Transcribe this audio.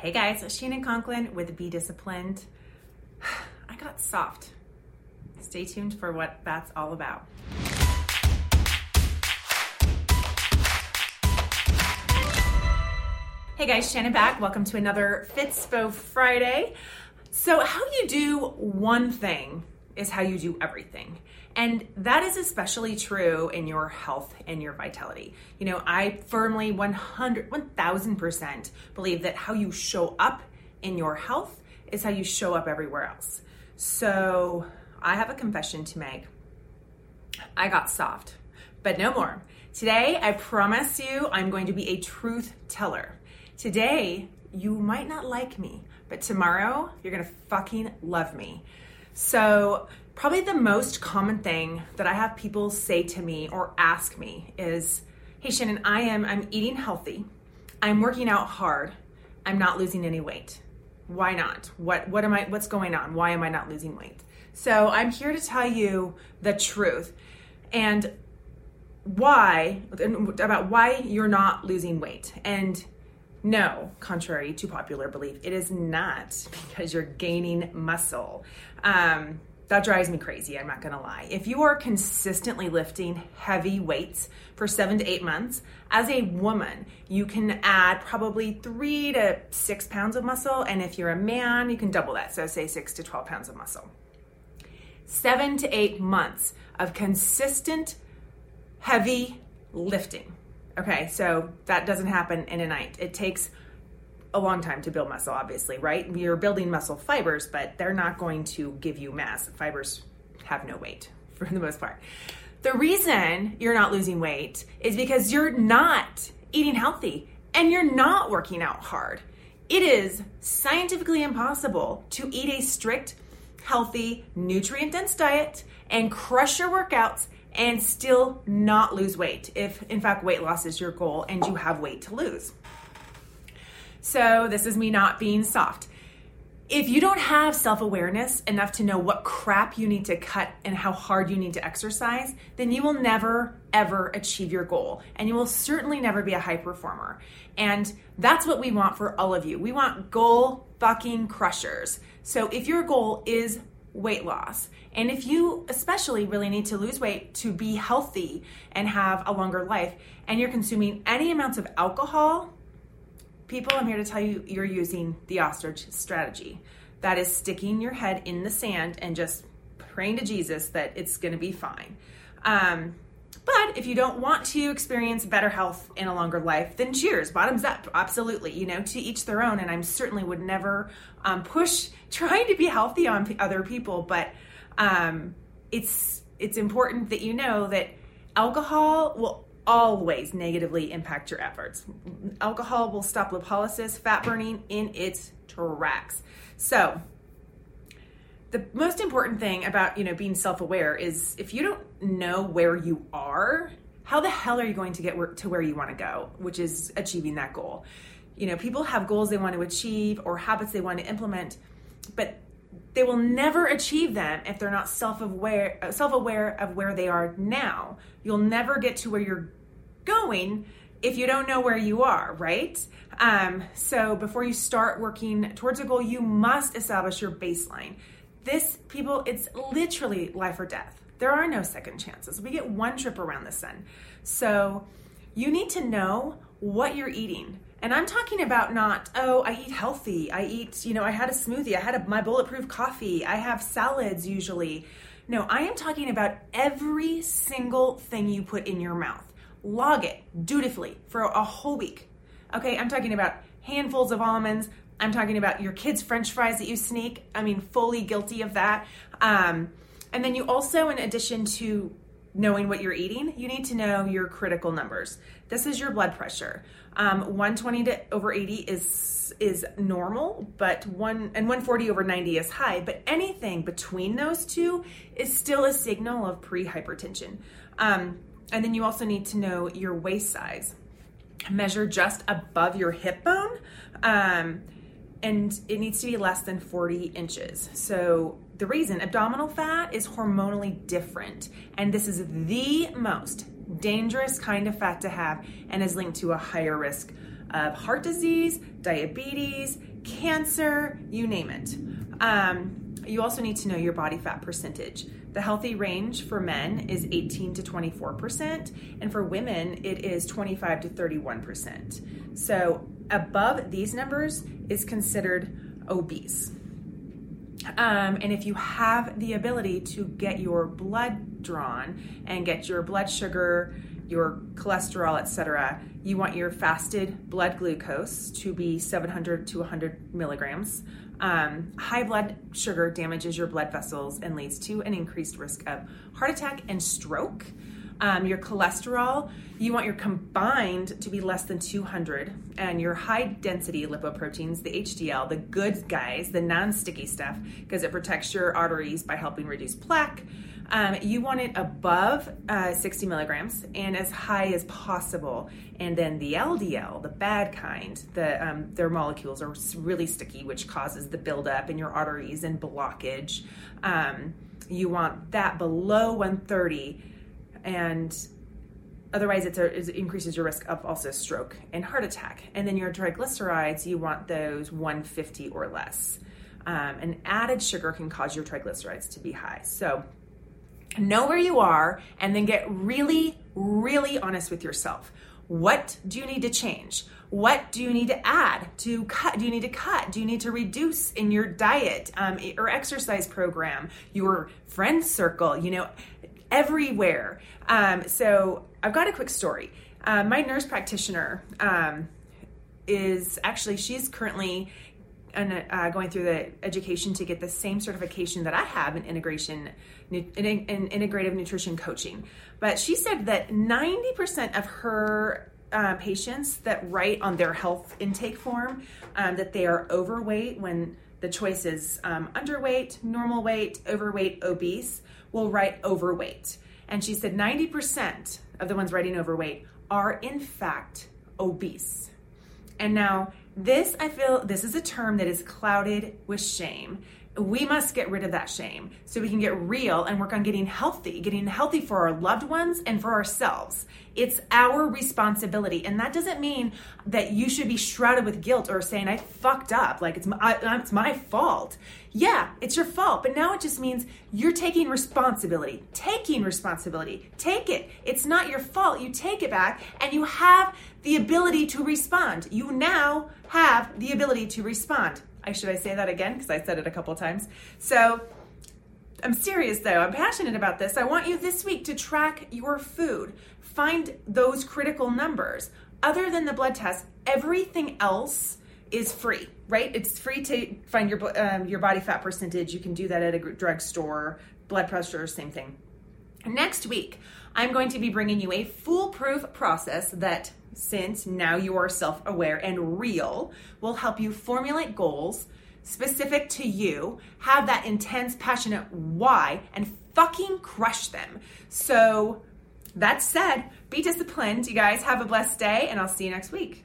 Hey guys, Shannon Conklin with Be Disciplined. I got soft. Stay tuned for what that's all about. Hey guys, Shannon back. Welcome to another Fitspo Friday. So, how do you do one thing is how you do everything. And that is especially true in your health and your vitality. You know, I firmly 100, 1000% believe that how you show up in your health is how you show up everywhere else. So I have a confession to make. I got soft, but no more. Today, I promise you, I'm going to be a truth teller. Today, you might not like me, but tomorrow, you're gonna fucking love me. So, probably the most common thing that I have people say to me or ask me is, "Hey Shannon, I am I'm eating healthy. I'm working out hard. I'm not losing any weight. Why not? What what am I what's going on? Why am I not losing weight?" So, I'm here to tell you the truth and why about why you're not losing weight. And no, contrary to popular belief, it is not because you're gaining muscle. Um, that drives me crazy, I'm not gonna lie. If you are consistently lifting heavy weights for seven to eight months, as a woman, you can add probably three to six pounds of muscle. And if you're a man, you can double that. So, say six to 12 pounds of muscle. Seven to eight months of consistent heavy lifting Okay, so that doesn't happen in a night. It takes a long time to build muscle, obviously, right? You're building muscle fibers, but they're not going to give you mass. Fibers have no weight for the most part. The reason you're not losing weight is because you're not eating healthy and you're not working out hard. It is scientifically impossible to eat a strict, healthy, nutrient dense diet and crush your workouts and still not lose weight if, in fact, weight loss is your goal and you have weight to lose. So, this is me not being soft. If you don't have self awareness enough to know what crap you need to cut and how hard you need to exercise, then you will never, ever achieve your goal. And you will certainly never be a high performer. And that's what we want for all of you. We want goal fucking crushers. So, if your goal is weight loss. And if you especially really need to lose weight to be healthy and have a longer life, and you're consuming any amounts of alcohol, people, I'm here to tell you, you're using the ostrich strategy. That is sticking your head in the sand and just praying to Jesus that it's going to be fine. Um, but if you don't want to experience better health in a longer life, then cheers, bottoms up, absolutely. You know, to each their own. And I certainly would never um, push trying to be healthy on other people, but um, it's it's important that you know that alcohol will always negatively impact your efforts. Alcohol will stop lipolysis, fat burning in its tracks. So the most important thing about you know being self-aware is if you don't know where you are how the hell are you going to get to where you want to go which is achieving that goal you know people have goals they want to achieve or habits they want to implement but they will never achieve them if they're not self-aware self-aware of where they are now you'll never get to where you're going if you don't know where you are, right? Um, so before you start working towards a goal, you must establish your baseline. This, people, it's literally life or death. There are no second chances. We get one trip around the sun. So you need to know what you're eating. And I'm talking about not, oh, I eat healthy. I eat, you know, I had a smoothie. I had a, my bulletproof coffee. I have salads usually. No, I am talking about every single thing you put in your mouth. Log it dutifully for a whole week. Okay, I'm talking about handfuls of almonds, I'm talking about your kids' french fries that you sneak. I mean, fully guilty of that. Um, and then you also, in addition to knowing what you're eating, you need to know your critical numbers. This is your blood pressure. Um, 120 to over 80 is is normal, but one and 140 over 90 is high. But anything between those two is still a signal of pre-hypertension. Um, and then you also need to know your waist size. Measure just above your hip bone. Um, and it needs to be less than 40 inches. So the reason abdominal fat is hormonally different, and this is the most dangerous kind of fat to have and is linked to a higher risk of heart disease, diabetes, cancer, you name it. Um, you also need to know your body fat percentage. The healthy range for men is 18 to 24%, and for women, it is 25 to 31%. So, above these numbers is considered obese. Um, and if you have the ability to get your blood drawn and get your blood sugar, your cholesterol, etc., you want your fasted blood glucose to be 700 to 100 milligrams. Um, high blood sugar damages your blood vessels and leads to an increased risk of heart attack and stroke. Um, your cholesterol, you want your combined to be less than 200, and your high density lipoproteins, the HDL, the good guys, the non sticky stuff, because it protects your arteries by helping reduce plaque. Um, you want it above uh, 60 milligrams and as high as possible. And then the LDL, the bad kind, the um, their molecules are really sticky, which causes the buildup in your arteries and blockage. Um, you want that below 130 and otherwise it's a, it increases your risk of also stroke and heart attack. And then your triglycerides you want those 150 or less. Um, and added sugar can cause your triglycerides to be high. So know where you are and then get really really honest with yourself. What do you need to change? What do you need to add to cut? Do you need to cut? Do you need to reduce in your diet um, or exercise program your friend circle you know everywhere. Um, so I've got a quick story. Um, my nurse practitioner um, is actually she's currently uh, going through the education to get the same certification that I have in integration in, in integrative nutrition coaching. But she said that 90% of her uh, patients that write on their health intake form um, that they are overweight when the choice is um, underweight, normal weight, overweight, obese will write overweight. And she said 90% of the ones writing overweight are in fact obese. And now, this I feel this is a term that is clouded with shame we must get rid of that shame so we can get real and work on getting healthy, getting healthy for our loved ones and for ourselves. It's our responsibility. And that doesn't mean that you should be shrouded with guilt or saying, I fucked up, like it's my, it's my fault. Yeah, it's your fault. But now it just means you're taking responsibility. Taking responsibility. Take it. It's not your fault. You take it back and you have the ability to respond. You now have the ability to respond. I should I say that again because I said it a couple times. So I'm serious though. I'm passionate about this. I want you this week to track your food. Find those critical numbers. Other than the blood test, everything else is free, right? It's free to find your um, your body fat percentage. You can do that at a drugstore. Blood pressure, same thing. Next week, I'm going to be bringing you a foolproof process that since now you are self aware and real, will help you formulate goals specific to you, have that intense, passionate why, and fucking crush them. So, that said, be disciplined. You guys have a blessed day, and I'll see you next week.